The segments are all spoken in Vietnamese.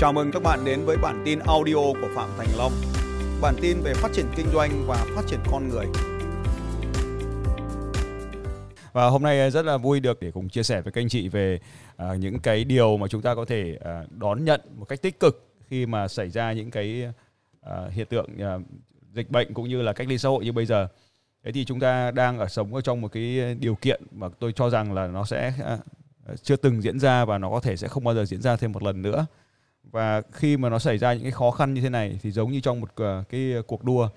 Chào mừng các bạn đến với bản tin audio của Phạm Thành Long. Bản tin về phát triển kinh doanh và phát triển con người. Và hôm nay à, rất là vui được để cùng chia sẻ với các anh chị về uh, những cái điều mà chúng ta có thể uh, đón nhận một cách tích cực khi mà xảy ra những cái uh, hiện tượng uh, dịch bệnh cũng như là cách ly xã hội như bây giờ. Thế thì chúng ta đang ở sống ở trong một cái điều kiện mà tôi cho rằng là nó sẽ uh, chưa từng diễn ra và nó có thể sẽ không bao giờ diễn ra thêm một lần nữa và khi mà nó xảy ra những cái khó khăn như thế này thì giống như trong một ờ, cái ờ, cuộc đua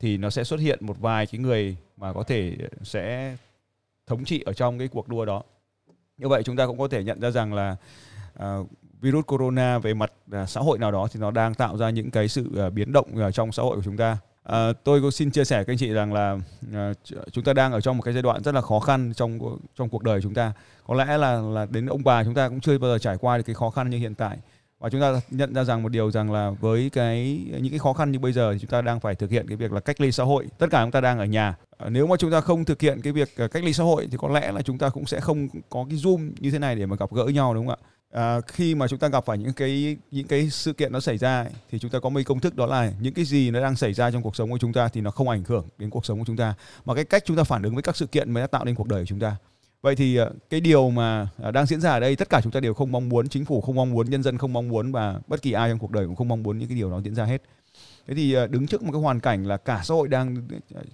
thì nó sẽ xuất hiện một vài cái người mà có thể sẽ thống trị ở trong cái cuộc đua đó. Như vậy chúng ta cũng có thể nhận ra rằng là uh, virus corona về mặt uh, xã hội nào đó thì nó đang tạo ra những cái sự uh, biến động uh, trong xã hội của chúng ta. À, tôi cũng xin chia sẻ với các anh chị rằng là à, chúng ta đang ở trong một cái giai đoạn rất là khó khăn trong trong cuộc đời chúng ta. Có lẽ là là đến ông bà chúng ta cũng chưa bao giờ trải qua được cái khó khăn như hiện tại và chúng ta nhận ra rằng một điều rằng là với cái những cái khó khăn như bây giờ thì chúng ta đang phải thực hiện cái việc là cách ly xã hội. Tất cả chúng ta đang ở nhà. À, nếu mà chúng ta không thực hiện cái việc à, cách ly xã hội thì có lẽ là chúng ta cũng sẽ không có cái zoom như thế này để mà gặp gỡ nhau đúng không ạ? À, khi mà chúng ta gặp phải những cái những cái sự kiện nó xảy ra thì chúng ta có mấy công thức đó là những cái gì nó đang xảy ra trong cuộc sống của chúng ta thì nó không ảnh hưởng đến cuộc sống của chúng ta. Mà cái cách chúng ta phản ứng với các sự kiện mới đã tạo nên cuộc đời của chúng ta. Vậy thì ờ, cái điều mà ờ, đang diễn ra ở đây tất cả chúng ta đều không mong muốn, chính phủ không mong muốn, nhân dân không mong muốn và bất kỳ ai trong cuộc đời cũng không mong muốn những cái điều đó diễn ra hết. Thế thì ờ, đứng trước một cái hoàn cảnh là cả xã hội đang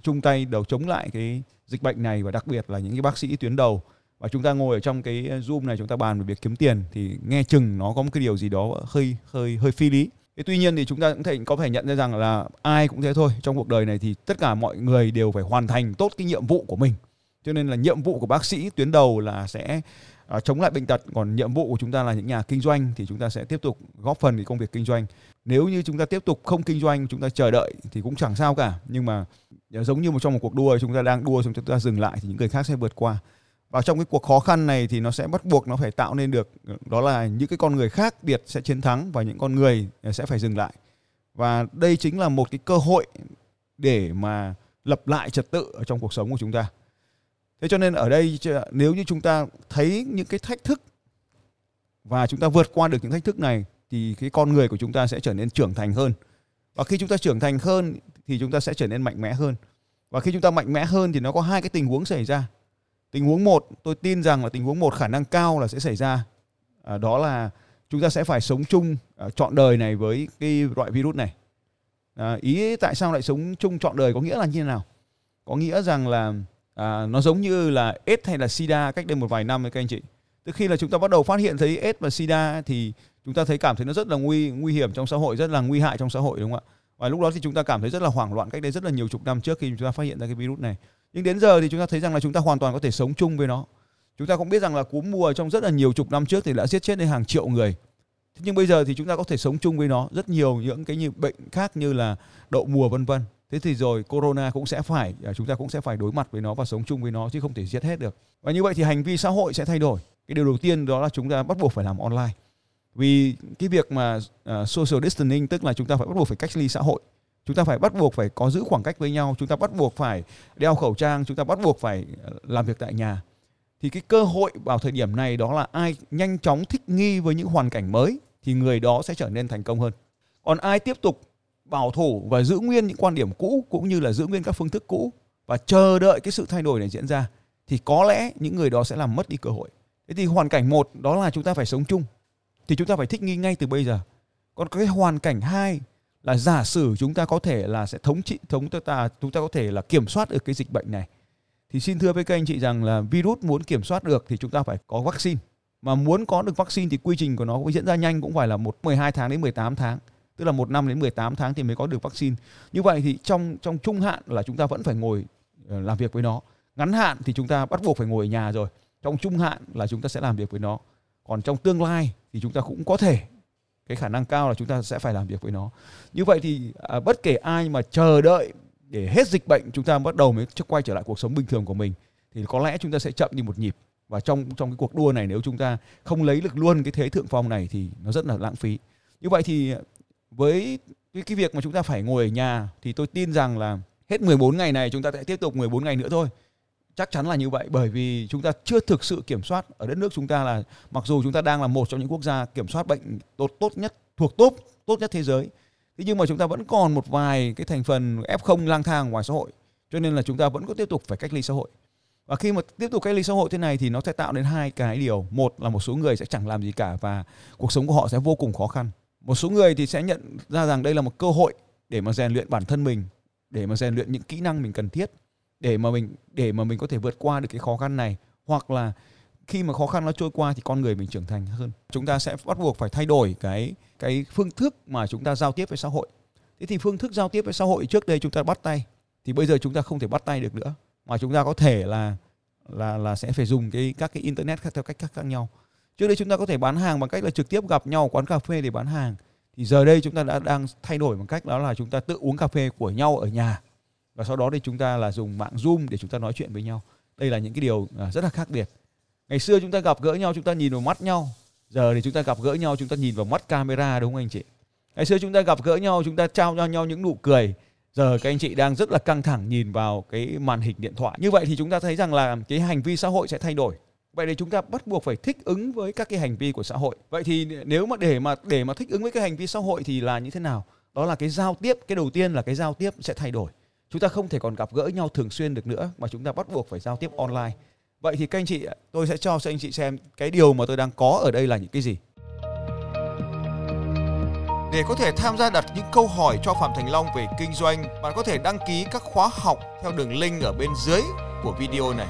chung tay đầu chống lại cái dịch bệnh này và đặc biệt là những cái bác sĩ tuyến đầu và chúng ta ngồi ở trong cái zoom này chúng ta bàn về việc kiếm tiền thì nghe chừng nó có một cái điều gì đó hơi hơi hơi phi lý. Thế tuy nhiên thì chúng ta cũng thể có thể nhận ra rằng là ai cũng thế thôi trong cuộc đời này thì tất cả mọi người đều phải hoàn thành tốt cái nhiệm vụ của mình cho nên là nhiệm vụ của bác sĩ tuyến đầu là sẽ uh, chống lại bệnh tật còn nhiệm vụ của chúng ta là những nhà kinh doanh thì chúng ta sẽ tiếp tục góp phần cái công việc kinh doanh. Nếu như chúng ta tiếp tục không kinh doanh chúng ta chờ đợi thì cũng chẳng sao cả nhưng mà giống như một trong một cuộc đua chúng ta đang đua xong chúng ta dừng lại thì những người khác sẽ vượt qua. Và trong cái cuộc khó khăn này thì nó sẽ bắt buộc nó phải tạo nên được đó là những cái con người khác biệt sẽ chiến thắng và những con người sẽ phải dừng lại. Và đây chính là một cái cơ hội để mà lập lại trật tự ở trong cuộc sống của chúng ta thế cho nên ở đây nếu như chúng ta thấy những cái thách thức và chúng ta vượt qua được những thách thức này thì cái con người của chúng ta sẽ trở nên trưởng thành hơn. Và khi chúng ta trưởng thành hơn thì chúng ta sẽ trở nên mạnh mẽ hơn. Và khi chúng ta mạnh mẽ hơn thì nó có hai cái tình huống xảy ra. Tình huống một tôi tin rằng là tình huống một khả năng cao là sẽ xảy ra. À, đó là chúng ta sẽ phải sống chung à, trọn đời này với cái loại virus này. À, ý tại sao lại sống chung trọn đời có nghĩa là như thế nào? Có nghĩa rằng là à, nó giống như là AIDS hay là SIDA cách đây một vài năm với các anh chị. Từ khi là chúng ta bắt đầu phát hiện thấy AIDS và SIDA thì chúng ta thấy cảm thấy nó rất là nguy nguy hiểm trong xã hội, rất là nguy hại trong xã hội đúng không ạ? Và lúc đó thì chúng ta cảm thấy rất là hoảng loạn cách đây rất là nhiều chục năm trước khi chúng ta phát hiện ra cái virus này. Nhưng đến giờ thì chúng ta thấy rằng là chúng ta hoàn toàn có thể sống chung với nó. Chúng ta cũng biết rằng là cúm mùa trong rất là nhiều chục năm trước thì đã giết chết đến hàng triệu người. Thế nhưng bây giờ thì chúng ta có thể sống chung với nó rất nhiều những cái như bệnh khác như là đậu mùa vân vân thế thì rồi corona cũng sẽ phải à, chúng ta cũng sẽ phải đối mặt với nó và sống chung với nó chứ không thể giết hết được. Và như vậy thì hành vi xã hội sẽ thay đổi. Cái điều đầu tiên đó là chúng ta bắt buộc phải làm online. Vì cái việc mà uh, social distancing tức là chúng ta phải bắt buộc phải cách ly xã hội. Chúng ta phải bắt buộc phải có giữ khoảng cách với nhau. Chúng ta bắt buộc phải đeo khẩu trang. Chúng ta bắt buộc phải à, làm việc tại nhà. Thì cái cơ hội vào thời điểm này đó là ai nhanh chóng thích nghi với những hoàn cảnh mới thì người đó sẽ trở nên thành công hơn. Còn ai tiếp tục bảo thủ và giữ nguyên những quan điểm cũ cũng như là giữ nguyên các phương thức cũ và chờ đợi cái sự thay đổi này diễn ra, thì có lẽ những người đó sẽ làm mất đi cơ hội. Thế thì hoàn cảnh một đó là chúng ta phải sống chung, thì chúng ta phải thích nghi ngay từ bây giờ. Còn cái hoàn cảnh hai là giả sử chúng ta có thể là sẽ thống trị, thống ta, chúng ta có thể là kiểm soát được cái dịch bệnh này, thì xin thưa với các anh chị rằng là virus muốn kiểm soát được thì chúng ta phải có vaccine mà muốn có được vaccine thì quy trình của nó cũng diễn ra nhanh, cũng phải là một 12 tháng đến 18 tháng tức là một năm đến 18 tháng thì mới có được vaccine. Như vậy thì trong trong trung hạn là chúng ta vẫn phải ngồi ờ, làm việc với nó. Ngắn hạn thì chúng ta bắt buộc phải ngồi ở nhà rồi. Trong trung hạn là chúng ta sẽ làm việc với nó. Còn trong tương lai thì chúng ta cũng có thể cái khả năng cao là chúng ta sẽ phải làm việc với nó. Như vậy thì à, bất kể ai mà chờ đợi để hết dịch bệnh chúng ta bắt đầu mới quay trở lại cuộc sống bình thường của mình thì có lẽ chúng ta sẽ chậm đi một nhịp. Và trong trong cái cuộc đua này nếu chúng ta không lấy được luôn cái thế thượng phong này thì nó rất là lãng phí. Như vậy thì với cái, cái việc mà chúng ta phải ngồi ở nhà thì tôi tin rằng là hết 14 ngày này chúng ta sẽ tiếp tục 14 ngày nữa thôi. Chắc chắn là như vậy bởi vì chúng ta chưa thực sự kiểm soát ở đất nước chúng ta là mặc dù chúng ta đang là một trong những quốc gia kiểm soát bệnh tốt tốt nhất thuộc top tốt nhất thế giới thế nhưng mà chúng ta vẫn còn một vài cái thành phần f0 lang thang ngoài xã hội cho nên là chúng ta vẫn có tiếp tục phải cách ly xã hội. Và khi mà tiếp tục cách ly xã hội thế này thì nó sẽ tạo nên hai cái điều. Một là một số người sẽ chẳng làm gì cả và cuộc sống của họ sẽ vô cùng khó khăn một số người thì sẽ nhận ra rằng đây là một cơ hội để mà rèn luyện bản thân mình, để mà rèn luyện những kỹ năng mình cần thiết, để mà mình, để mà mình có thể vượt qua được cái khó khăn này. Hoặc là khi mà khó khăn nó trôi qua thì con người mình trưởng thành hơn. Chúng ta sẽ bắt buộc phải thay đổi cái cái phương thức mà chúng ta giao tiếp với xã hội. Thế thì phương thức giao tiếp với xã hội trước đây chúng ta bắt tay, thì bây giờ chúng ta không thể bắt tay được nữa. Mà chúng ta có thể là là là sẽ phải dùng cái, các cái internet khác, theo cách khác khác nhau trước đây chúng ta có thể bán hàng bằng cách là trực tiếp gặp nhau quán cà phê để bán hàng thì giờ đây chúng ta đã đang thay đổi bằng cách đó là chúng ta tự uống cà phê của nhau ở nhà và sau đó thì chúng ta là dùng mạng zoom để chúng ta nói chuyện với nhau đây là những cái điều rất là khác biệt ngày xưa chúng ta gặp gỡ nhau chúng ta nhìn vào mắt nhau giờ thì chúng ta gặp gỡ nhau chúng ta nhìn vào mắt camera đúng không anh chị ngày xưa chúng ta gặp gỡ nhau chúng ta trao nhau nhau những nụ cười giờ các anh chị đang rất là căng thẳng nhìn vào cái màn hình điện thoại như vậy thì chúng ta thấy rằng là cái hành vi xã hội sẽ thay đổi vậy thì chúng ta bắt buộc phải thích ứng với các cái hành vi của xã hội. Vậy thì nếu mà để mà để mà thích ứng với cái hành vi xã hội thì là như thế nào? Đó là cái giao tiếp cái đầu tiên là cái giao tiếp sẽ thay đổi. Chúng ta không thể còn gặp gỡ nhau thường xuyên được nữa mà chúng ta bắt buộc phải giao tiếp online. Vậy thì các anh chị tôi sẽ cho các anh chị xem cái điều mà tôi đang có ở đây là những cái gì. Để có thể tham gia đặt những câu hỏi cho Phạm Thành Long về kinh doanh, bạn có thể đăng ký các khóa học theo đường link ở bên dưới của video này.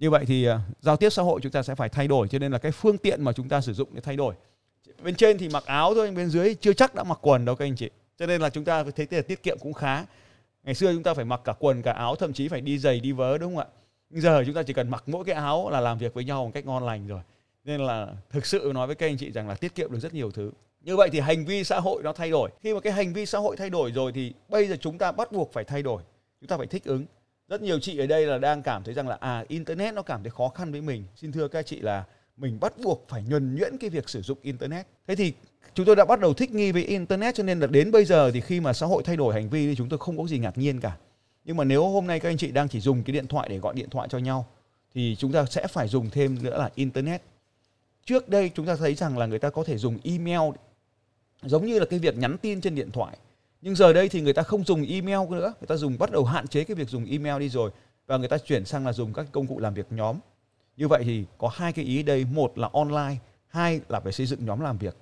Như vậy thì ờ, giao tiếp xã hội chúng ta sẽ phải thay đổi cho nên là cái phương tiện mà chúng ta sử dụng để thay đổi. Bên trên thì mặc áo thôi, bên dưới chưa chắc đã mặc quần đâu các anh chị. Cho nên là chúng ta thấy là tiết kiệm cũng khá. Ngày xưa chúng ta phải mặc cả quần cả áo, thậm chí phải đi giày đi vớ đúng không ạ? Nhưng giờ chúng ta chỉ cần mặc mỗi cái áo là làm việc với nhau một cách ngon lành rồi nên là thực sự nói với các anh chị rằng là tiết kiệm được rất nhiều thứ như vậy thì hành vi xã hội nó thay đổi khi mà cái hành vi xã hội thay đổi rồi thì bây giờ chúng ta bắt buộc phải thay đổi chúng ta phải thích ứng rất nhiều chị ở đây là đang cảm thấy rằng là à internet nó cảm thấy khó khăn với mình. Xin thưa các chị là mình bắt buộc phải nhuần nhuyễn cái việc sử dụng internet. Thế thì chúng tôi đã bắt đầu thích nghi với internet cho nên là đến bây giờ thì khi mà xã hội thay đổi hành vi thì chúng tôi không có gì ngạc nhiên cả. Nhưng mà nếu hôm nay các anh chị đang chỉ dùng cái điện thoại để gọi điện thoại cho nhau thì chúng ta sẽ phải dùng thêm nữa là internet. Trước đây chúng ta thấy rằng là người ta có thể dùng email. Giống như là cái việc nhắn tin trên điện thoại nhưng giờ đây thì người ta không dùng email nữa. Người ta dùng bắt đầu hạn chế cái việc dùng email đi rồi. Và người ta chuyển sang là dùng các công cụ làm việc nhóm. Như vậy thì có hai cái ý đây. Một là online hai là phải xây dựng nhóm làm việc.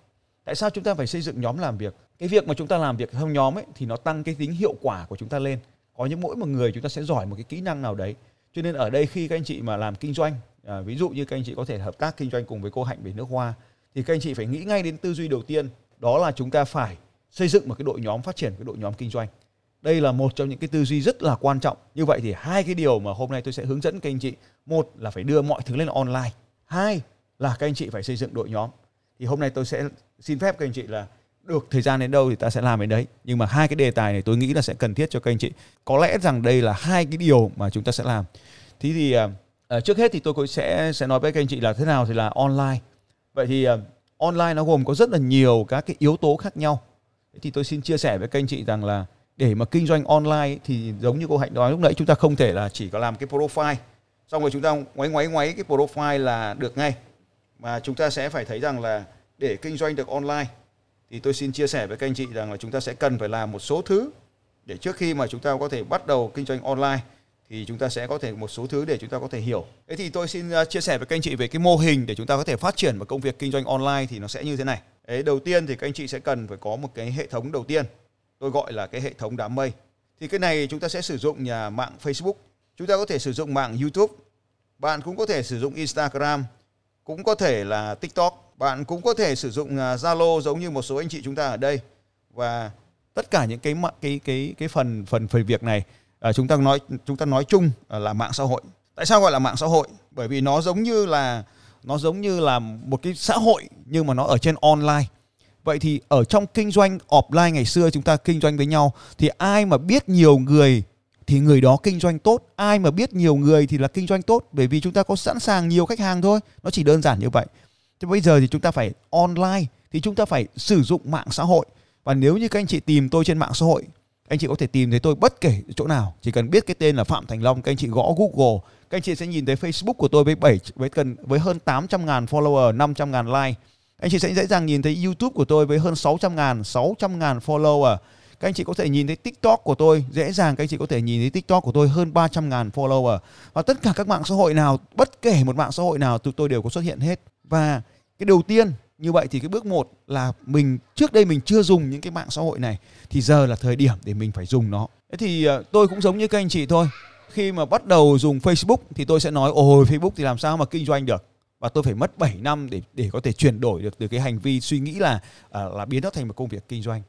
Tại sao chúng ta phải xây dựng nhóm làm việc? Cái việc mà chúng ta làm việc theo nhóm ấy thì nó tăng cái tính hiệu quả của chúng ta lên. Có những mỗi một người chúng ta sẽ giỏi một cái kỹ năng nào đấy. Cho nên ở đây khi các anh chị mà làm kinh doanh à, ví dụ như các anh chị có thể hợp tác kinh doanh cùng với cô hạnh về nước hoa thì các anh chị phải nghĩ ngay đến tư duy đầu tiên đó là chúng ta phải xây dựng một cái đội nhóm phát triển cái đội nhóm kinh doanh. Đây là một trong những cái tư duy rất là quan trọng. Như vậy thì hai cái điều mà hôm nay tôi sẽ hướng dẫn các anh chị. Một là phải đưa mọi thứ lên online. Hai là các anh chị phải xây dựng đội nhóm. Thì hôm nay tôi sẽ xin phép các anh chị là được thời gian đến đâu thì ta sẽ làm đến đấy. Nhưng mà hai cái đề tài này tôi nghĩ là sẽ cần thiết cho các anh chị. Có lẽ rằng đây là hai cái điều mà chúng ta sẽ làm. Thế thì uh, trước hết thì tôi cũng sẽ sẽ nói với các anh chị là thế nào thì là online. Vậy thì uh, online nó gồm có rất là nhiều các cái yếu tố khác nhau thế thì tôi xin chia sẻ với các anh chị rằng là để mà kinh doanh online thì giống như cô hạnh nói lúc nãy, chúng ta không thể là chỉ có làm cái profile xong rồi chúng ta ngoáy ngoáy ngoáy cái profile là được ngay mà chúng ta sẽ phải thấy rằng là để kinh doanh được online thì tôi xin chia sẻ với các anh chị rằng là chúng ta sẽ cần phải làm một số thứ để trước khi mà chúng ta có thể bắt đầu kinh doanh online thì chúng ta sẽ có thể một số thứ để chúng ta có thể hiểu. Thế thì tôi xin à, chia sẻ với các anh chị về cái mô hình để chúng ta có thể phát triển một công việc kinh doanh online thì nó sẽ như thế này. Đấy, đầu tiên thì các anh chị sẽ cần phải có một cái hệ thống đầu tiên. Tôi gọi là cái hệ thống đám mây. Thì cái này chúng ta sẽ sử dụng nhà mạng Facebook, chúng ta có thể sử dụng mạng YouTube, bạn cũng có thể sử dụng Instagram, cũng có thể là TikTok bạn cũng có thể sử dụng à, Zalo giống như một số anh chị chúng ta ở đây và tất cả những cái cái cái cái phần phần phần việc này à, chúng ta nói chúng ta nói chung à, là mạng xã hội. Tại sao gọi là mạng xã hội? Bởi vì nó giống như là nó giống như là một cái xã hội nhưng mà nó ở trên online. Vậy thì ở trong kinh doanh offline ngày xưa chúng ta kinh doanh với nhau thì ai mà biết nhiều người thì người đó kinh doanh tốt, ai mà biết nhiều người thì là kinh doanh tốt bởi vì chúng ta có sẵn sàng nhiều khách hàng thôi. Nó chỉ đơn giản như vậy. Thế bây giờ thì chúng ta phải online thì chúng ta phải sử dụng mạng xã hội và nếu như các anh chị tìm tôi trên mạng xã hội anh chị có thể tìm thấy tôi bất kể chỗ nào chỉ cần biết cái tên là Phạm Thành Long các anh chị gõ Google các anh chị sẽ nhìn thấy Facebook của tôi với bảy, với gần với hơn 800 ngàn follower 500 ngàn like. Anh chị sẽ dễ dàng nhìn thấy YouTube của tôi với hơn 600 ngàn 600 ngàn follower. Các anh chị có thể nhìn thấy TikTok của tôi, dễ dàng các anh chị có thể nhìn thấy TikTok của tôi hơn 300 ngàn follower. Và tất cả các mạng xã hội nào, bất kể một mạng xã hội nào, tụi tôi đều có xuất hiện hết. Và cái đầu tiên, như vậy thì cái bước một là mình, trước đây mình chưa dùng những cái mạng xã hội này, thì giờ là thời điểm để mình phải dùng nó. Thế thì ờ, tôi cũng giống như các anh chị thôi khi mà bắt đầu dùng Facebook thì tôi sẽ nói ôi Facebook thì làm sao mà kinh doanh được? Và tôi phải mất 7 năm để để có thể chuyển đổi được từ cái hành vi suy nghĩ là à, là biến nó thành một công việc kinh doanh.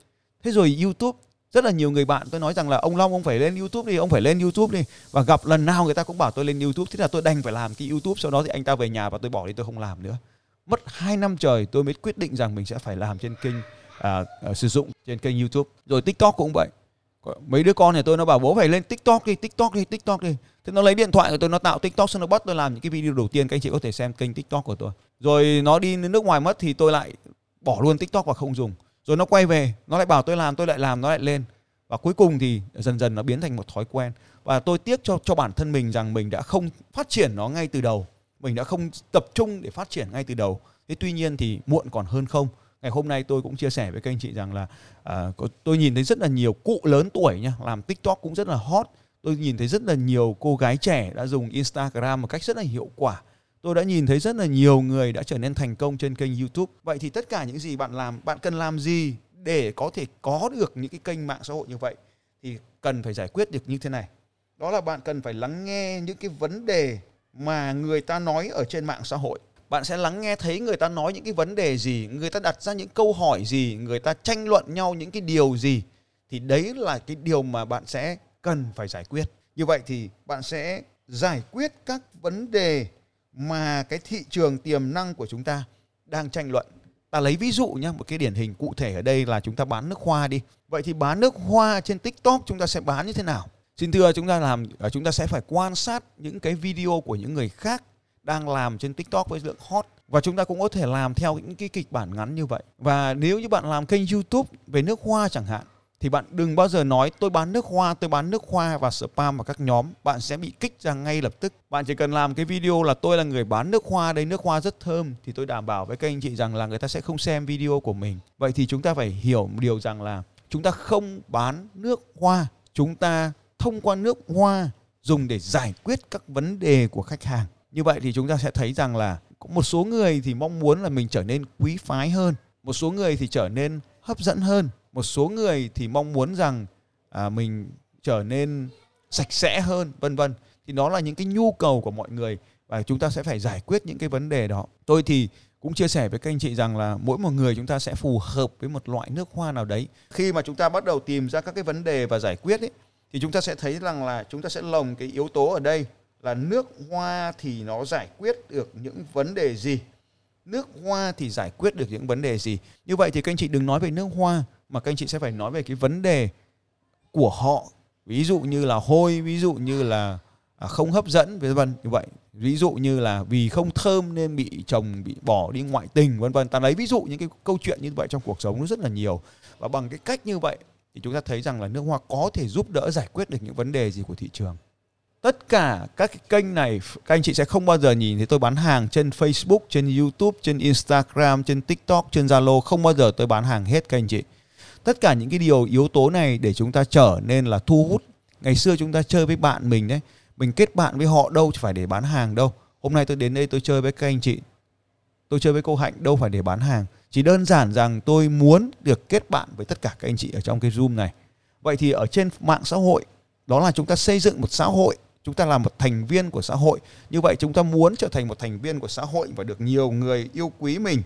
Thế rồi YouTube rất là nhiều người bạn tôi nói rằng là ông Long ông phải lên YouTube đi ông phải lên YouTube đi. Và gặp lần nào người ta cũng bảo tôi lên YouTube thế là tôi đành phải làm cái YouTube sau đó thì anh ta về nhà và tôi bỏ đi tôi không làm nữa. Mất 2 năm trời tôi mới quyết định rằng mình sẽ phải làm trên kênh à, à, sử dụng trên kênh YouTube. Rồi TikTok cũng vậy mấy đứa con này tôi nó bảo bố phải lên TikTok đi TikTok đi TikTok đi. Thế nó lấy điện thoại của tôi, nó tạo TikTok xong nó bắt tôi làm những cái video đầu tiên, các anh chị có thể xem kênh TikTok của tôi. Rồi nó đi đến nước ngoài mất thì tôi lại bỏ luôn TikTok và không dùng. Rồi nó quay về, nó lại bảo tôi làm, tôi lại làm, nó lại lên. Và cuối cùng thì dần dần nó biến thành một thói quen. Và tôi tiếc cho cho bản thân mình rằng mình đã không phát triển nó ngay từ đầu. Mình đã không tập trung để phát triển ngay từ đầu. Thế tuy nhiên thì muộn còn hơn không ngày hôm nay tôi cũng chia sẻ với các anh chị rằng là à, tôi nhìn thấy rất là nhiều cụ lớn tuổi nha làm tiktok cũng rất là hot. Tôi nhìn thấy rất là nhiều cô gái trẻ đã dùng instagram một cách rất là hiệu quả. Tôi đã nhìn thấy rất là nhiều người đã trở nên thành công trên kênh youtube. Vậy thì tất cả những gì bạn làm bạn cần làm gì để có thể có được những cái kênh mạng xã hội như vậy? Thì cần phải giải quyết được như thế này. Đó là bạn cần phải lắng nghe những cái vấn đề mà người ta nói ở trên mạng xã hội bạn sẽ lắng nghe thấy người ta nói những cái vấn đề gì, người ta đặt ra những câu hỏi gì, người ta tranh luận nhau những cái điều gì, thì đấy là cái điều mà bạn sẽ cần phải giải quyết. Như vậy thì bạn sẽ giải quyết các vấn đề mà cái thị trường tiềm năng của chúng ta đang tranh luận. Ta lấy ví dụ nhé một cái điển hình cụ thể ở đây là chúng ta bán nước hoa đi. Vậy thì bán nước hoa trên tiktok chúng ta sẽ bán như thế nào? Xin thưa, chúng ta làm, chúng ta sẽ phải quan sát những cái video của những người khác đang làm trên tiktok với lượng hot. Và chúng ta cũng có thể làm theo những cái kịch bản ngắn như vậy. Và nếu như bạn làm kênh youtube về nước hoa chẳng hạn, thì bạn đừng bao giờ nói, tôi bán nước hoa, tôi bán nước hoa và spam vào các nhóm. Bạn sẽ bị kích ra ngay lập tức. Bạn chỉ cần làm cái video là, tôi là người bán nước hoa đây, nước hoa rất thơm, thì tôi đảm bảo với các anh chị rằng là người ta sẽ không xem video của mình. Vậy thì chúng ta phải hiểu một điều rằng là chúng ta không bán nước hoa. Chúng ta thông qua nước hoa dùng để giải quyết các vấn đề của khách hàng như vậy thì chúng ta sẽ thấy rằng là có một số người thì mong muốn là mình trở nên quý phái hơn một số người thì trở nên hấp dẫn hơn một số người thì mong muốn rằng à, mình trở nên sạch sẽ hơn vân vân. Thì đó là những cái nhu cầu của mọi người và chúng ta sẽ phải giải quyết những cái vấn đề đó. Tôi thì cũng chia sẻ với các anh chị rằng là mỗi một người chúng ta sẽ phù hợp với một loại nước hoa nào đấy. Khi mà chúng ta bắt đầu tìm ra các cái vấn đề và giải quyết ấy, thì chúng ta sẽ thấy rằng là chúng ta sẽ lồng cái yếu tố ở đây là nước hoa thì nó giải quyết được những vấn đề gì? Nước hoa thì giải quyết được những vấn đề gì? Như vậy thì các anh chị đừng nói về nước hoa, mà các anh chị sẽ phải nói về cái vấn đề của họ. Ví dụ như là hôi, ví dụ như là à, không hấp dẫn, vân vân, như vậy. Ví dụ như là vì không thơm nên bị chồng bị bỏ đi ngoại tình, vân vân. Ta lấy ví dụ những cái câu chuyện như vậy trong cuộc sống nó rất là nhiều. Và bằng cái cách như vậy thì chúng ta thấy rằng là nước hoa có thể giúp đỡ giải quyết được những vấn đề gì của thị trường tất cả các cái kênh này các anh chị sẽ không bao giờ nhìn thấy tôi bán hàng trên Facebook, trên YouTube, trên Instagram, trên TikTok, trên Zalo không bao giờ tôi bán hàng hết các anh chị. Tất cả những cái điều yếu tố này để chúng ta trở nên là thu hút. Ngày xưa chúng ta chơi với bạn mình đấy, mình kết bạn với họ đâu phải để bán hàng đâu. Hôm nay tôi đến đây tôi chơi với các anh chị. Tôi chơi với cô Hạnh đâu phải để bán hàng. Chỉ đơn giản rằng tôi muốn được kết bạn với tất cả các anh chị ở trong cái Zoom này. Vậy thì ở trên mạng xã hội đó là chúng ta xây dựng một xã hội chúng ta là một thành viên của xã hội. Như vậy chúng ta muốn trở thành một thành viên của xã hội và được nhiều người yêu quý mình.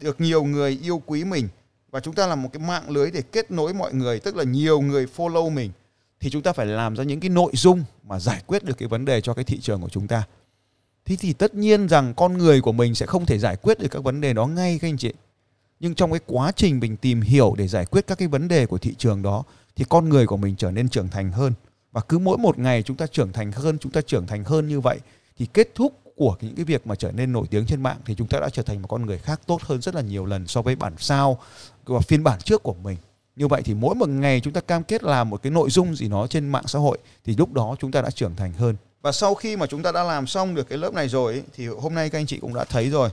Được nhiều người yêu quý mình. Và chúng ta là một cái mạng lưới để kết nối mọi người, tức là nhiều người follow mình. Thì chúng ta phải làm ra những cái nội dung mà giải quyết được cái vấn đề cho cái thị trường của chúng ta. Thế thì tất nhiên rằng con người của mình sẽ không thể giải quyết được các vấn đề đó ngay, các anh chị. Nhưng trong cái quá trình mình tìm hiểu để giải quyết các cái vấn đề của thị trường đó, thì con người của mình trở nên trưởng thành hơn và cứ mỗi một ngày chúng ta trưởng thành hơn chúng ta trưởng thành hơn như vậy thì kết thúc của những cái việc mà trở nên nổi tiếng trên mạng thì chúng ta đã trở thành một con người khác tốt hơn rất là nhiều lần so với bản sao và phiên bản trước của mình. Như vậy thì mỗi một ngày chúng ta cam kết làm một cái nội dung gì đó trên mạng xã hội thì lúc đó chúng ta đã trưởng thành hơn. Và sau khi mà chúng ta đã làm xong được cái lớp này rồi thì hôm nay các anh chị cũng đã thấy rồi.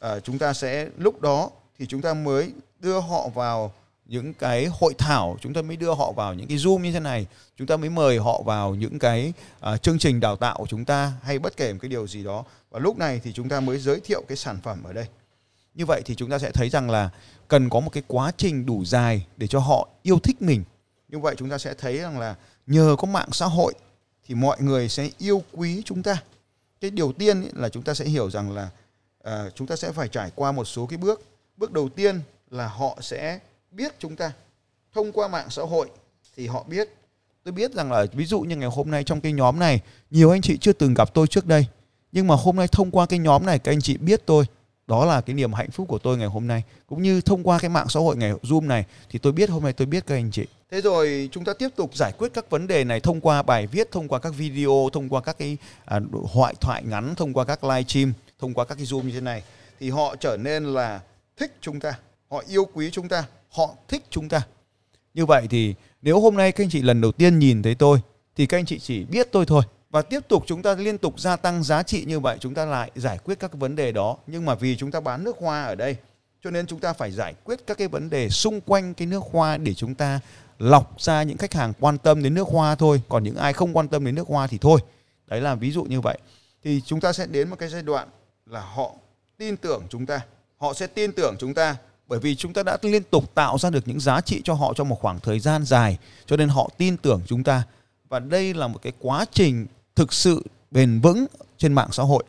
À, chúng ta sẽ lúc đó thì chúng ta mới đưa họ vào những cái hội thảo chúng ta mới đưa họ vào những cái zoom như thế này. Chúng ta mới mời họ vào những cái uh, chương trình đào tạo của chúng ta hay bất kể một cái điều gì đó. Và lúc này thì chúng ta mới giới thiệu cái sản phẩm ở đây. Như vậy thì chúng ta sẽ thấy rằng là cần có một cái quá trình đủ dài để cho họ yêu thích mình. Như vậy chúng ta sẽ thấy rằng là nhờ có mạng xã hội thì mọi người sẽ yêu quý chúng ta. Cái điều tiên là chúng ta sẽ hiểu rằng là uh, chúng ta sẽ phải trải qua một số cái bước. Bước đầu tiên là họ sẽ biết chúng ta. Thông qua mạng xã hội thì họ biết. Tôi biết rằng là ví dụ như ngày hôm nay trong cái nhóm này nhiều anh chị chưa từng gặp tôi trước đây. Nhưng mà hôm nay thông qua cái nhóm này các anh chị biết tôi. Đó là cái niềm hạnh phúc của tôi ngày hôm nay. Cũng như thông qua cái mạng xã hội ngày zoom này thì tôi biết hôm nay tôi biết các anh chị. Thế rồi chúng ta tiếp tục giải quyết các vấn đề này thông qua bài viết thông qua các video thông qua các cái à, thoại thoại ngắn thông qua các live stream thông qua các cái zoom như thế này. Thì họ trở nên là thích chúng ta. Họ yêu quý chúng ta họ thích chúng ta. Như vậy thì nếu hôm nay các anh chị lần đầu tiên nhìn thấy tôi, thì các anh chị chỉ biết tôi thôi. Và tiếp tục chúng ta liên tục gia tăng giá trị như vậy, chúng ta lại giải quyết các vấn đề đó. Nhưng mà vì chúng ta bán nước hoa ở đây, cho nên chúng ta phải giải quyết các cái vấn đề xung quanh cái nước hoa để chúng ta lọc ra những khách hàng quan tâm đến nước hoa thôi. Còn những ai không quan tâm đến nước hoa thì thôi. Đấy là ví dụ như vậy. Thì chúng ta sẽ đến một cái giai đoạn là họ tin tưởng chúng ta. Họ sẽ tin tưởng chúng ta bởi vì chúng ta đã liên tục tạo ra được những giá trị cho họ trong một khoảng thời gian dài cho nên họ tin tưởng chúng ta. Và đây là một cái quá trình thực sự bền vững trên mạng xã hội.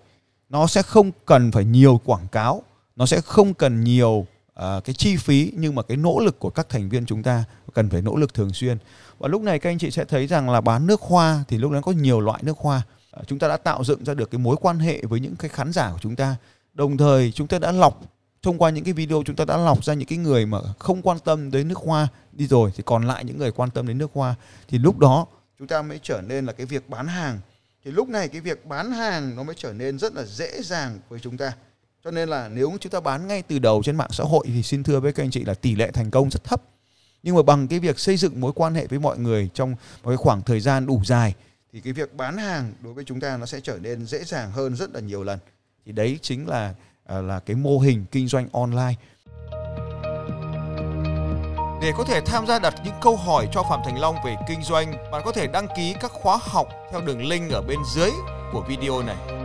Nó sẽ không cần phải nhiều quảng cáo nó sẽ không cần nhiều uh, cái chi phí nhưng mà cái nỗ lực của các thành viên chúng ta cần phải nỗ lực thường xuyên. Và lúc này các anh chị sẽ thấy rằng là bán nước hoa thì lúc đó có nhiều loại nước hoa. Uh, chúng ta đã tạo dựng ra được cái mối quan hệ với những cái khán giả của chúng ta. Đồng thời chúng ta đã lọc thông qua những cái video chúng ta đã lọc ra những cái người mà không quan tâm đến nước hoa đi rồi, thì còn lại những người quan tâm đến nước hoa, thì lúc đó chúng ta mới trở nên là cái việc bán hàng. Thì lúc này cái việc bán hàng nó mới trở nên rất là dễ dàng với chúng ta. Cho nên là nếu chúng ta bán ngay từ đầu trên mạng xã hội thì xin thưa với các anh chị là tỷ lệ thành công rất thấp. Nhưng mà bằng cái việc xây dựng mối quan hệ với mọi người trong một cái khoảng thời gian đủ dài, thì cái việc bán hàng đối với chúng ta nó sẽ trở nên dễ dàng hơn rất là nhiều lần. Thì đấy chính là À, là cái mô hình kinh doanh online để có thể tham gia đặt những câu hỏi cho Phạm Thành Long về kinh doanh, bạn có thể đăng ký các khóa học theo đường link ở bên dưới của video này.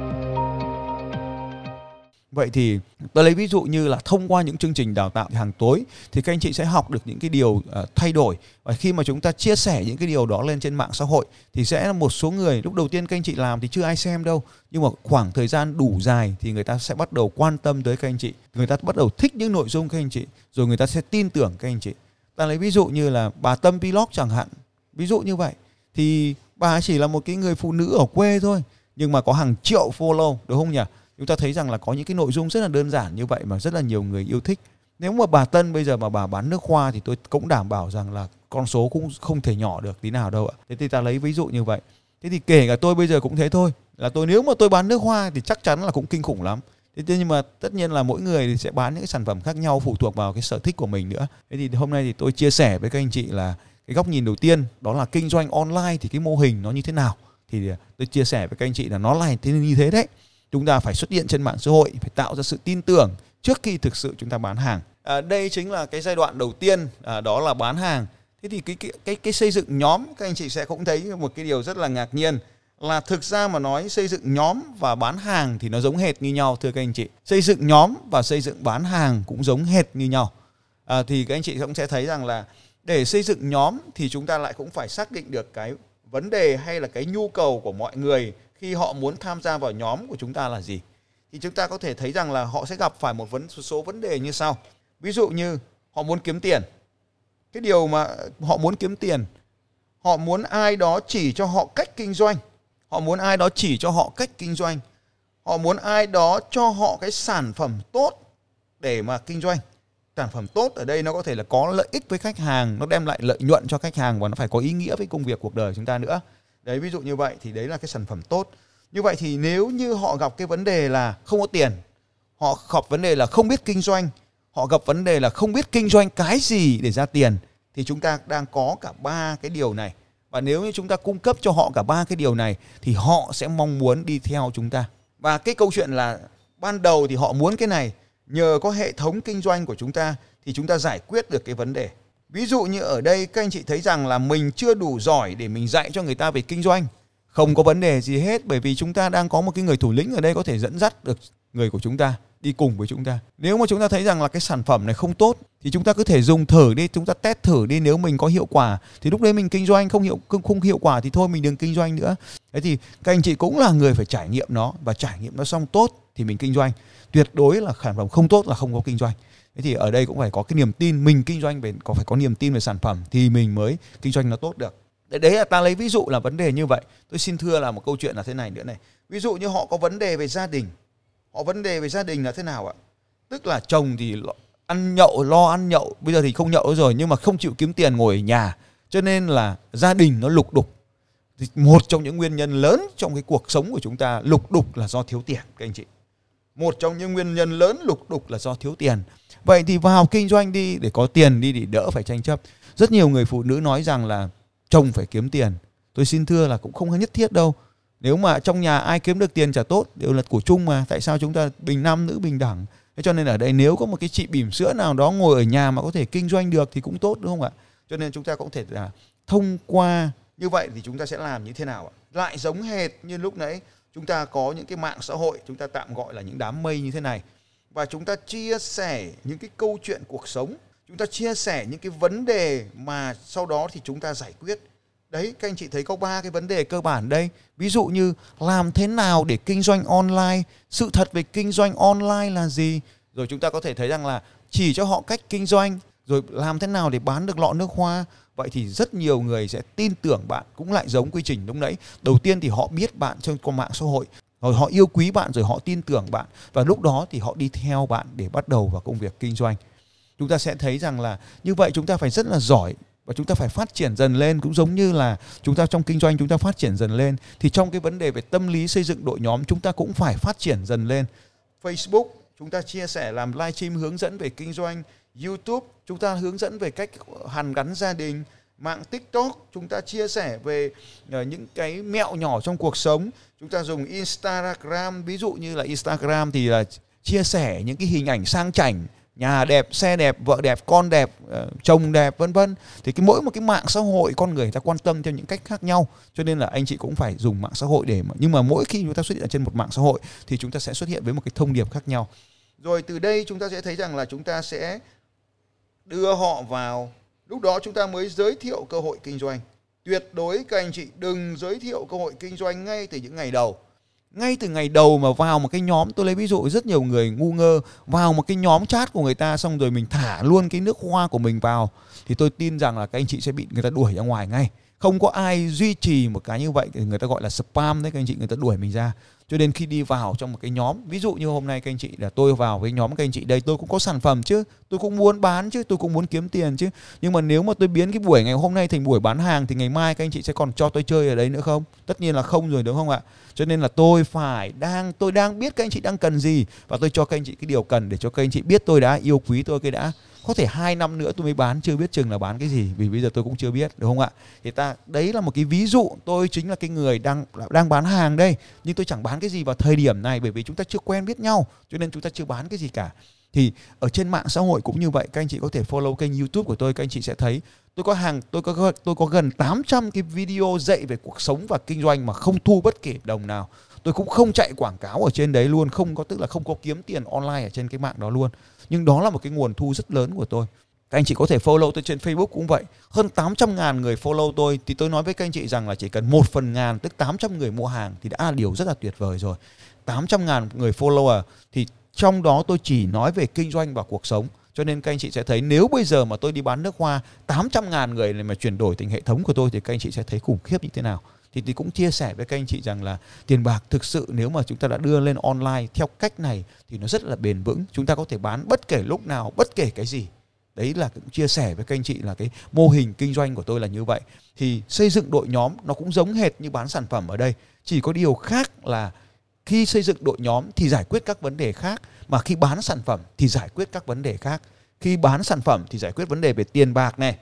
Vậy thì tôi lấy ví dụ như là thông qua những chương trình đào tạo hàng tối thì các anh chị sẽ học được những cái điều uh, thay đổi. Và khi mà chúng ta chia sẻ những cái điều đó lên trên mạng xã hội thì sẽ là một số người lúc đầu tiên các anh chị làm thì chưa ai xem đâu nhưng mà khoảng thời gian đủ dài thì người ta sẽ bắt đầu quan tâm tới các anh chị. Người ta bắt đầu thích những nội dung các anh chị rồi người ta sẽ tin tưởng các anh chị. Ta lấy ví dụ như là bà Tâm Vlog chẳng hạn ví dụ như vậy. Thì bà chỉ là một cái người phụ nữ ở quê thôi nhưng mà có hàng triệu follow đúng không nhỉ? Chúng ta thấy rằng là có những cái nội dung rất là đơn giản như vậy mà rất là nhiều người yêu thích. Nếu mà bà Tân bây giờ mà bà bán nước hoa thì tôi cũng đảm bảo rằng là con số cũng không thể nhỏ được tí nào đâu ạ. Thế thì ta lấy ví dụ như vậy. Thế thì kể cả tôi bây giờ cũng thế thôi. Là tôi nếu mà tôi bán nước hoa thì chắc chắn là cũng kinh khủng lắm. Thế nhưng mà tất nhiên là mỗi người thì sẽ bán những cái sản phẩm khác nhau phụ thuộc vào cái sở thích của mình nữa. Thế thì hôm nay thì tôi chia sẻ với các anh chị là cái góc nhìn đầu tiên, đó là kinh doanh online thì cái mô hình nó như thế nào? Thì à, tôi chia sẻ với các anh chị là nó là như thế đấy chúng ta phải xuất hiện trên mạng xã hội phải tạo ra sự tin tưởng trước khi thực sự chúng ta bán hàng. À, đây chính là cái giai đoạn đầu tiên à, đó là bán hàng. Thế thì cái, cái cái cái xây dựng nhóm các anh chị sẽ cũng thấy một cái điều rất là ngạc nhiên là thực ra mà nói xây dựng nhóm và bán hàng thì nó giống hệt như nhau thưa các anh chị. Xây dựng nhóm và xây dựng bán hàng cũng giống hệt như nhau. À, thì các anh chị cũng sẽ thấy rằng là để xây dựng nhóm thì chúng ta lại cũng phải xác định được cái vấn đề hay là cái nhu cầu của mọi người khi họ muốn tham gia vào nhóm của chúng ta là gì? Thì chúng ta có thể thấy rằng là họ sẽ gặp phải một vấn, số vấn đề như sau. Ví dụ như họ muốn kiếm tiền. Cái điều mà họ muốn kiếm tiền, họ muốn ai đó chỉ cho họ cách kinh doanh. Họ muốn ai đó chỉ cho họ cách kinh doanh. Họ muốn ai đó cho họ cái sản phẩm tốt để mà kinh doanh. Sản phẩm tốt ở đây nó có thể là có lợi ích với khách hàng, nó đem lại lợi nhuận cho khách hàng và nó phải có ý nghĩa với công việc cuộc đời chúng ta nữa đấy, ví dụ như vậy thì đấy là cái sản phẩm tốt. Như vậy thì nếu như họ gặp cái vấn đề là không có tiền, họ gặp vấn đề là không biết kinh doanh, họ gặp vấn đề là không biết kinh doanh cái gì để ra tiền, thì chúng ta đang có cả ba cái điều này. Và nếu như chúng ta cung cấp cho họ cả ba cái điều này, thì họ sẽ mong muốn đi theo chúng ta. Và cái câu chuyện là ban đầu thì họ muốn cái này, nhờ có hệ thống kinh doanh của chúng ta thì chúng ta giải quyết được cái vấn đề ví dụ như ở đây, các anh chị thấy rằng là mình chưa đủ giỏi để mình dạy cho người ta về kinh doanh. Không có vấn đề gì hết, bởi vì chúng ta đang có một cái người thủ lĩnh ở đây có thể dẫn dắt được người của chúng ta, đi cùng với chúng ta. Nếu mà chúng ta thấy rằng là cái sản phẩm này không tốt, thì chúng ta cứ thể dùng thử đi, chúng ta test thử đi, nếu mình có hiệu quả. Thì lúc đấy mình kinh doanh, không hiệu không hiệu quả thì thôi, mình đừng kinh doanh nữa. Thế thì các anh chị cũng là người phải trải nghiệm nó, và trải nghiệm nó xong tốt thì mình kinh doanh. Tuyệt đối là sản phẩm không tốt là không có kinh doanh thế thì ở đây cũng phải có cái niềm tin, mình kinh doanh về, có phải có niềm tin về sản phẩm thì mình mới kinh doanh nó tốt được. Đấy là ta lấy ví dụ là vấn đề như vậy. Tôi xin thưa là một câu chuyện là thế này nữa này. Ví dụ như họ có vấn đề về gia đình. Họ vấn đề về gia đình là thế nào ạ? Tức là chồng thì ăn nhậu, lo ăn nhậu. Bây giờ thì không nhậu rồi nhưng mà không chịu kiếm tiền ngồi ở nhà. Cho nên là gia đình nó lục đục. Thì một trong những nguyên nhân lớn trong cái cuộc sống của chúng ta lục đục là do thiếu tiền, các anh chị một trong những nguyên nhân lớn lục đục là do thiếu tiền. Vậy thì vào kinh doanh đi, để có tiền đi để đỡ phải tranh chấp. Rất nhiều người phụ nữ nói rằng là chồng phải kiếm tiền. Tôi xin thưa là cũng không nhất thiết đâu. Nếu mà trong nhà ai kiếm được tiền chả tốt, đều là của chung mà, tại sao chúng ta bình nam nữ bình đẳng? Thế cho nên ở đây nếu có một cái chị bỉm sữa nào đó ngồi ở nhà mà có thể kinh doanh được thì cũng tốt, đúng không ạ? Cho nên chúng ta cũng thể là thông qua như vậy thì chúng ta sẽ làm như thế nào ạ? Lại giống hệt như lúc nãy chúng ta có những cái mạng xã hội, chúng ta tạm gọi là những đám mây như thế này. Và chúng ta chia sẻ những cái câu chuyện cuộc sống. Chúng ta chia sẻ những cái vấn đề mà sau đó thì chúng ta giải quyết. Đấy, các anh chị thấy có ba cái vấn đề cơ bản đây. Ví dụ như làm thế nào để kinh doanh online? Sự thật về kinh doanh online là gì? Rồi chúng ta có thể thấy rằng là chỉ cho họ cách kinh doanh, rồi làm thế nào để bán được lọ nước hoa? Vậy thì rất nhiều người sẽ tin tưởng bạn cũng lại giống quy trình lúc nãy. Đầu tiên thì họ biết bạn trên qua mạng xã hội, rồi họ yêu quý bạn, rồi họ tin tưởng bạn. Và lúc đó thì họ đi theo bạn để bắt đầu vào công việc kinh doanh. Chúng ta sẽ thấy rằng là như vậy chúng ta phải rất là giỏi và chúng ta phải phát triển dần lên. Cũng giống như là chúng ta trong kinh doanh chúng ta phát triển dần lên, thì trong cái vấn đề về tâm lý xây dựng đội nhóm chúng ta cũng phải phát triển dần lên. Facebook, chúng ta chia sẻ, làm livestream hướng dẫn về kinh doanh YouTube, chúng ta hướng dẫn về cách hàn gắn gia đình, mạng TikTok, chúng ta chia sẻ về ờ, những cái mẹo nhỏ trong cuộc sống. Chúng ta dùng Instagram, ví dụ như là Instagram thì là chia sẻ những cái hình ảnh sang chảnh, nhà đẹp, xe đẹp, vợ đẹp, con đẹp ờ, chồng đẹp, vân vân. Thì cái mỗi một cái mạng xã hội, con người ta quan tâm theo những cách khác nhau. Cho nên là anh chị cũng phải dùng mạng xã hội để mà, nhưng mà mỗi khi chúng ta xuất hiện ở trên một mạng xã hội thì chúng ta sẽ xuất hiện với một cái thông điệp khác nhau. Rồi từ đây chúng ta sẽ thấy rằng là chúng ta sẽ đưa họ vào. Lúc đó chúng ta mới giới thiệu cơ hội kinh doanh. Tuyệt đối các anh chị đừng giới thiệu cơ hội kinh doanh ngay từ những ngày đầu. Ngay từ ngày đầu mà vào một cái nhóm, tôi lấy ví dụ, rất nhiều người ngu ngơ, vào một cái nhóm chat của người ta xong rồi mình thả luôn cái nước hoa của mình vào, thì tôi tin rằng là các anh chị sẽ bị người ta đuổi ra ngoài ngay không có ai duy trì một cái như vậy, thì người ta gọi là spam đấy, các anh chị, người ta đuổi mình ra. Cho nên khi đi vào trong một cái nhóm, ví dụ như hôm nay các anh chị là tôi vào với nhóm các anh chị, đây tôi cũng có sản phẩm chứ, tôi cũng muốn bán chứ, tôi cũng muốn kiếm tiền chứ. Nhưng mà nếu mà tôi biến cái buổi ngày hôm nay thành buổi bán hàng, thì ngày mai các anh chị sẽ còn cho tôi chơi ở đấy nữa không? Tất nhiên là không rồi, đúng không ạ? Cho nên là tôi phải đang, tôi đang biết các anh chị đang cần gì, và tôi cho các anh chị cái điều cần để cho các anh chị biết tôi đã, yêu quý tôi cái đã có thể hai năm nữa tôi mới bán, chưa biết chừng là bán cái gì, vì bây giờ tôi cũng chưa biết đúng không ạ? Thì ta, đấy là một cái ví dụ, tôi chính là cái người đang đang bán hàng đây, nhưng tôi chẳng bán cái gì vào thời điểm này, bởi vì chúng ta chưa quen biết nhau, cho nên chúng ta chưa bán cái gì cả. Thì ở trên mạng xã hội cũng như vậy, các anh chị có thể follow kênh YouTube của tôi, các anh chị sẽ thấy. Tôi có hàng, tôi có tôi có gần 800 cái video dạy về cuộc sống và kinh doanh mà không thu bất kỳ đồng nào tôi cũng không chạy quảng cáo ở trên đấy luôn, không có, tức là không có kiếm tiền online ở trên cái mạng đó luôn. Nhưng đó là một cái nguồn thu rất lớn của tôi. Các anh chị có thể follow tôi trên Facebook cũng vậy. Hơn 800 ngàn người follow tôi thì tôi nói với các anh chị rằng là chỉ cần một phần ngàn, tức 800 người mua hàng thì đã là điều rất là tuyệt vời rồi. 800 ngàn người follower thì trong đó tôi chỉ nói về kinh doanh và cuộc sống. Cho nên các anh chị sẽ thấy nếu bây giờ mà tôi đi bán nước hoa 800 ngàn người này mà chuyển đổi thành hệ thống của tôi thì các anh chị sẽ thấy khủng khiếp như thế nào thì thì cũng chia sẻ với các anh chị rằng là tiền bạc thực sự nếu mà chúng ta đã đưa lên online theo cách này thì nó rất là bền vững. Chúng ta có thể bán bất kể lúc nào, bất kể cái gì. Đấy là cũng chia sẻ với các anh chị là cái mô hình kinh doanh của tôi là như vậy. Thì xây dựng đội nhóm nó cũng giống hệt như bán sản phẩm ở đây. Chỉ có điều khác là khi xây dựng đội nhóm thì giải quyết các vấn đề khác, mà khi bán sản phẩm thì giải quyết các vấn đề khác. Khi bán sản phẩm thì giải quyết vấn đề về tiền bạc này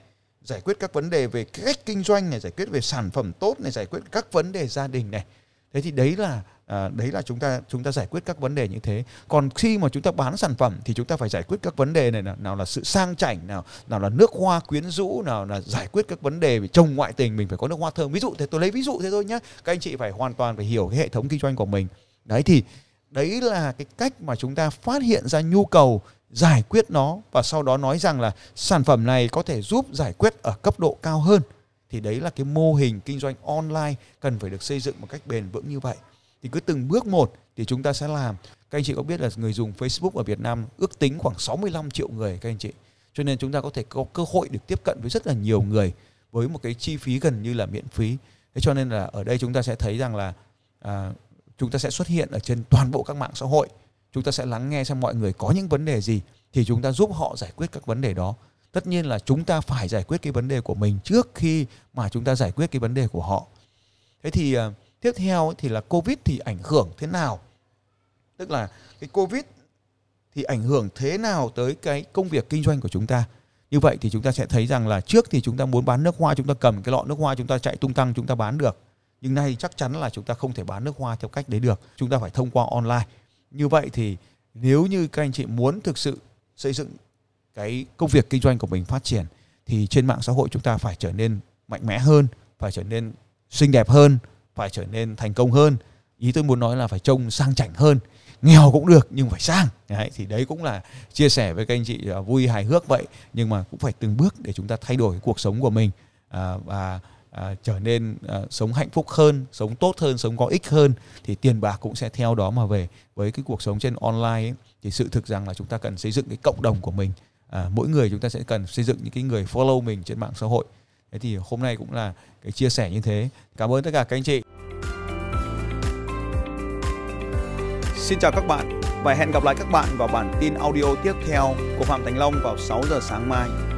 giải quyết các vấn đề về cách kinh doanh này giải quyết về sản phẩm tốt này giải quyết các vấn đề gia đình này. Thế thì đấy là à, đấy là chúng ta chúng ta giải quyết các vấn đề như thế. Còn khi mà chúng ta bán sản phẩm thì chúng ta phải giải quyết các vấn đề này nào, nào là sự sang chảnh nào nào là nước hoa quyến rũ nào là giải quyết các vấn đề về chồng ngoại tình mình phải có nước hoa thơm. Ví dụ thế tôi lấy ví dụ thế thôi nhé các anh chị phải hoàn toàn phải hiểu cái hệ thống kinh doanh của mình. Đấy thì đấy là cái cách mà chúng ta phát hiện ra nhu cầu giải quyết nó và sau đó nói rằng là sản phẩm này có thể giúp giải quyết ở cấp độ cao hơn thì đấy là cái mô hình kinh doanh online cần phải được xây dựng một cách bền vững như vậy. Thì cứ từng bước một thì chúng ta sẽ làm. Các anh chị có biết là người dùng Facebook ở Việt Nam ước tính khoảng 65 triệu người các anh chị. Cho nên chúng ta có thể có cơ hội được tiếp cận với rất là nhiều người với một cái chi phí gần như là miễn phí. Thế cho nên là ở đây chúng ta sẽ thấy rằng là à, chúng ta sẽ xuất hiện ở trên toàn bộ các mạng xã hội chúng ta sẽ lắng nghe xem mọi người có những vấn đề gì thì chúng ta giúp họ giải quyết các vấn đề đó. Tất nhiên là chúng ta phải giải quyết cái vấn đề của mình trước khi mà chúng ta giải quyết cái vấn đề của họ. Thế thì ờ, tiếp theo thì là covid thì ảnh hưởng thế nào? Tức là cái covid thì ảnh hưởng thế nào tới cái công việc kinh doanh của chúng ta? Như vậy thì chúng ta sẽ thấy rằng là trước thì chúng ta muốn bán nước hoa, chúng ta cầm cái lọ nước hoa, chúng ta chạy tung tăng, chúng ta bán được. Nhưng nay chắc chắn là chúng ta không thể bán nước hoa theo cách đấy được. Chúng ta phải thông qua online như vậy thì nếu như các anh chị muốn thực sự xây dựng cái công việc kinh doanh của mình phát triển thì trên mạng xã hội chúng ta phải trở nên mạnh mẽ hơn phải trở nên xinh đẹp hơn phải trở nên thành công hơn. Ý tôi muốn nói là phải trông sang chảnh hơn nghèo cũng được nhưng phải sang. Đấy, thì đấy cũng là chia sẻ với các anh chị à, vui hài hước vậy nhưng mà cũng phải từng bước để chúng ta thay đổi cuộc sống của mình. À, và à, trở nên à, sống hạnh phúc hơn sống tốt hơn sống có ích hơn thì tiền bạc cũng sẽ theo đó mà về. Với cái cuộc sống trên online ấy, thì sự thực rằng là chúng ta cần xây dựng cái cộng đồng của mình. À, mỗi người chúng ta sẽ cần xây dựng những cái người follow mình trên mạng xã hội. Thế thì hôm nay cũng là cái chia sẻ như thế. Cảm ơn tất cả các anh chị. Xin chào các bạn và hẹn gặp lại các bạn vào bản tin audio tiếp theo của Phạm Thành Long vào 6 giờ sáng mai.